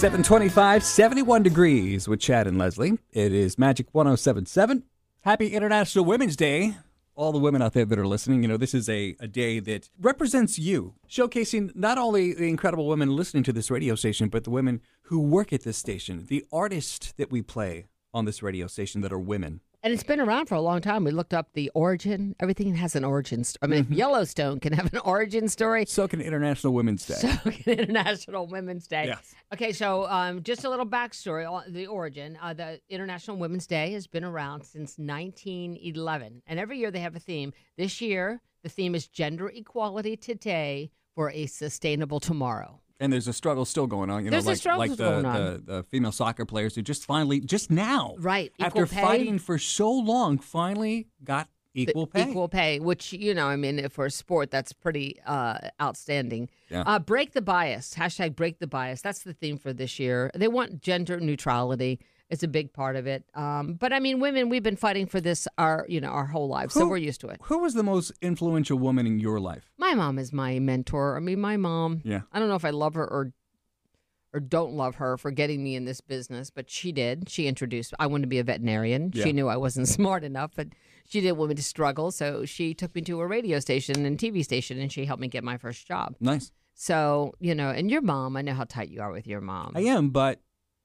725, 71 degrees with Chad and Leslie. It is Magic 1077. Happy International Women's Day. All the women out there that are listening, you know, this is a, a day that represents you, showcasing not only the incredible women listening to this radio station, but the women who work at this station, the artists that we play on this radio station that are women. And it's been around for a long time. We looked up the origin. Everything has an origin. St- I mean, Mm-hmm. Yellowstone can have an origin story. So can International Women's Day. So can International Women's Day. Yes. Okay, so um, just a little backstory on the origin. Uh, the International Women's Day has been around since 1911, and every year they have a theme. This year, the theme is gender equality today for a sustainable tomorrow. And there's a struggle still going on. You There's a know, like, struggle like the, going on. The, the female soccer players who just finally, just now, Right, after pay. fighting for so long, finally got equal pay. Equal pay, which, you know, I mean, for a sport, that's pretty uh, outstanding. Yeah. Uh, break the bias. Hashtag break the bias. That's the theme for this year. They want gender neutrality. It's a big part of it. Um, but I mean, women, we've been fighting for this our, you know, our whole lives, so we're used to it. Who was the most influential woman in your life? My mom is my mentor. I mean, my mom. Yeah. I don't know if I love her or or don't love her for getting me in this business, but she did. She introduced. I wanted to be a veterinarian. Yeah. She knew I wasn't smart enough, but she didn't want me to struggle, so she took me to a radio station and TV station, and she helped me get my first job. Nice. So you know, and your mom, I know how tight you are with your mom. I am, but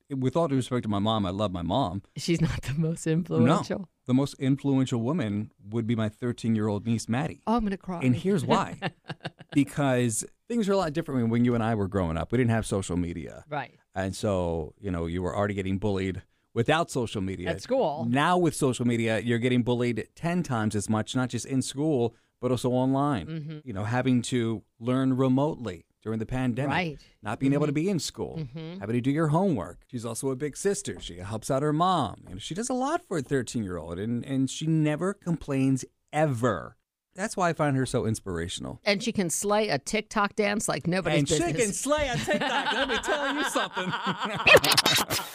with all due respect to my mom, I love my mom. She's not the most influential. No. The most influential woman would be my 13 year old niece, Maddie. Oh, I'm gonna cry. And here's why because things are a lot different when you and I were growing up. We didn't have social media. right. And so, you know, you were already getting bullied without social media. At school. Now with social media, you're getting bullied 10 times as much, not just in school, but also online. Mm-hmm. You know, having to learn remotely during the pandemic. Right. Not being able to mm-hmm. be in school, mm-hmm. having to do your homework. She's also a big sister. She helps out her mom. You know, she does a lot for a 13 year old, and, and she never complains ever. That's why I find her so inspirational. And she can slay a TikTok dance like nobody's and she can slay on TikTok. Let me tell you something.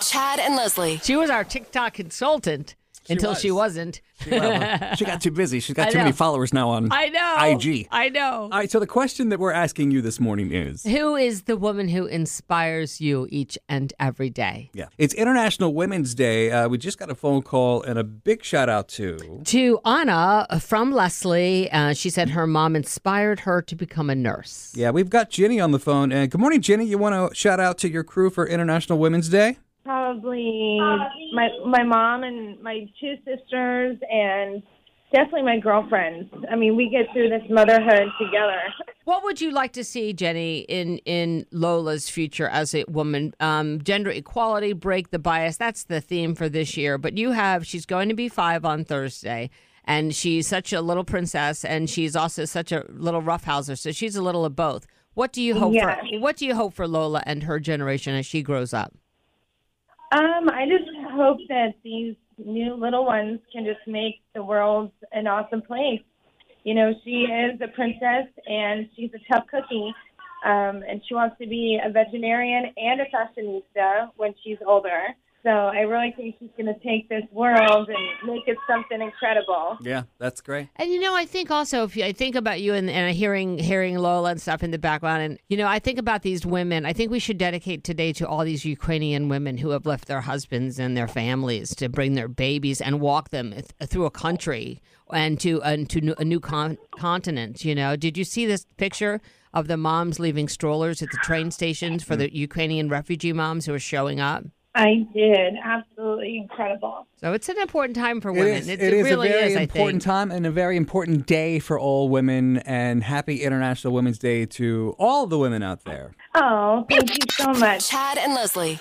Chad and Leslie. She was our TikTok consultant until she was. wasn't. Well, she got too busy. She's got I too many followers now on I know. IG. I know. All right, so the question that we're asking you this morning is Who is the woman who inspires you each and every day? yeah, it's International Women's Day. Uh, we just got a phone call and a big shout out to To Anna from Leslie, uh, she said her mom inspired her to become a nurse. yeah, we've got Jenny on the phone. And good morning, Jenny. You want to shout out to your crew for International Women's Day? Probably my my mom and my two sisters and definitely my girlfriends. I mean, we get through this motherhood together. What would you like to see, Jenny, in in Lola's future as a woman? Um, gender equality, break the bias. That's the theme for this year. But you have she's going to be five on Thursday, and she's such a little princess, and she's also such a little roughhouser. So she's a little of both. What do you hope Yes. for? What do you hope for Lola and her generation as she grows up? Um, I just hope that these new little ones can just make the world an awesome place. You know, she is a princess and she's a tough cookie. Um, and she wants to be a veterinarian and a fashionista when she's older. So I really think she's going to take this world and make it something incredible. Yeah, that's great. And you know, I think also if you, I think about you and, and hearing hearing Lola and stuff in the background, and you know, I think about these women. I think we should dedicate today to all these Ukrainian women who have left their husbands and their families to bring their babies and walk them th- through a country and to and to a new con- continent. You know, did you see this picture? Of the moms leaving strollers at the train stations for mm-hmm. the Ukrainian refugee moms who are showing up. I did. Absolutely incredible. So it's an important time for It women. is, It, it is really a very is, important time and a very important day for all women. And happy International Women's Day to all the women out there. Oh, thank you so much. Chad and Leslie.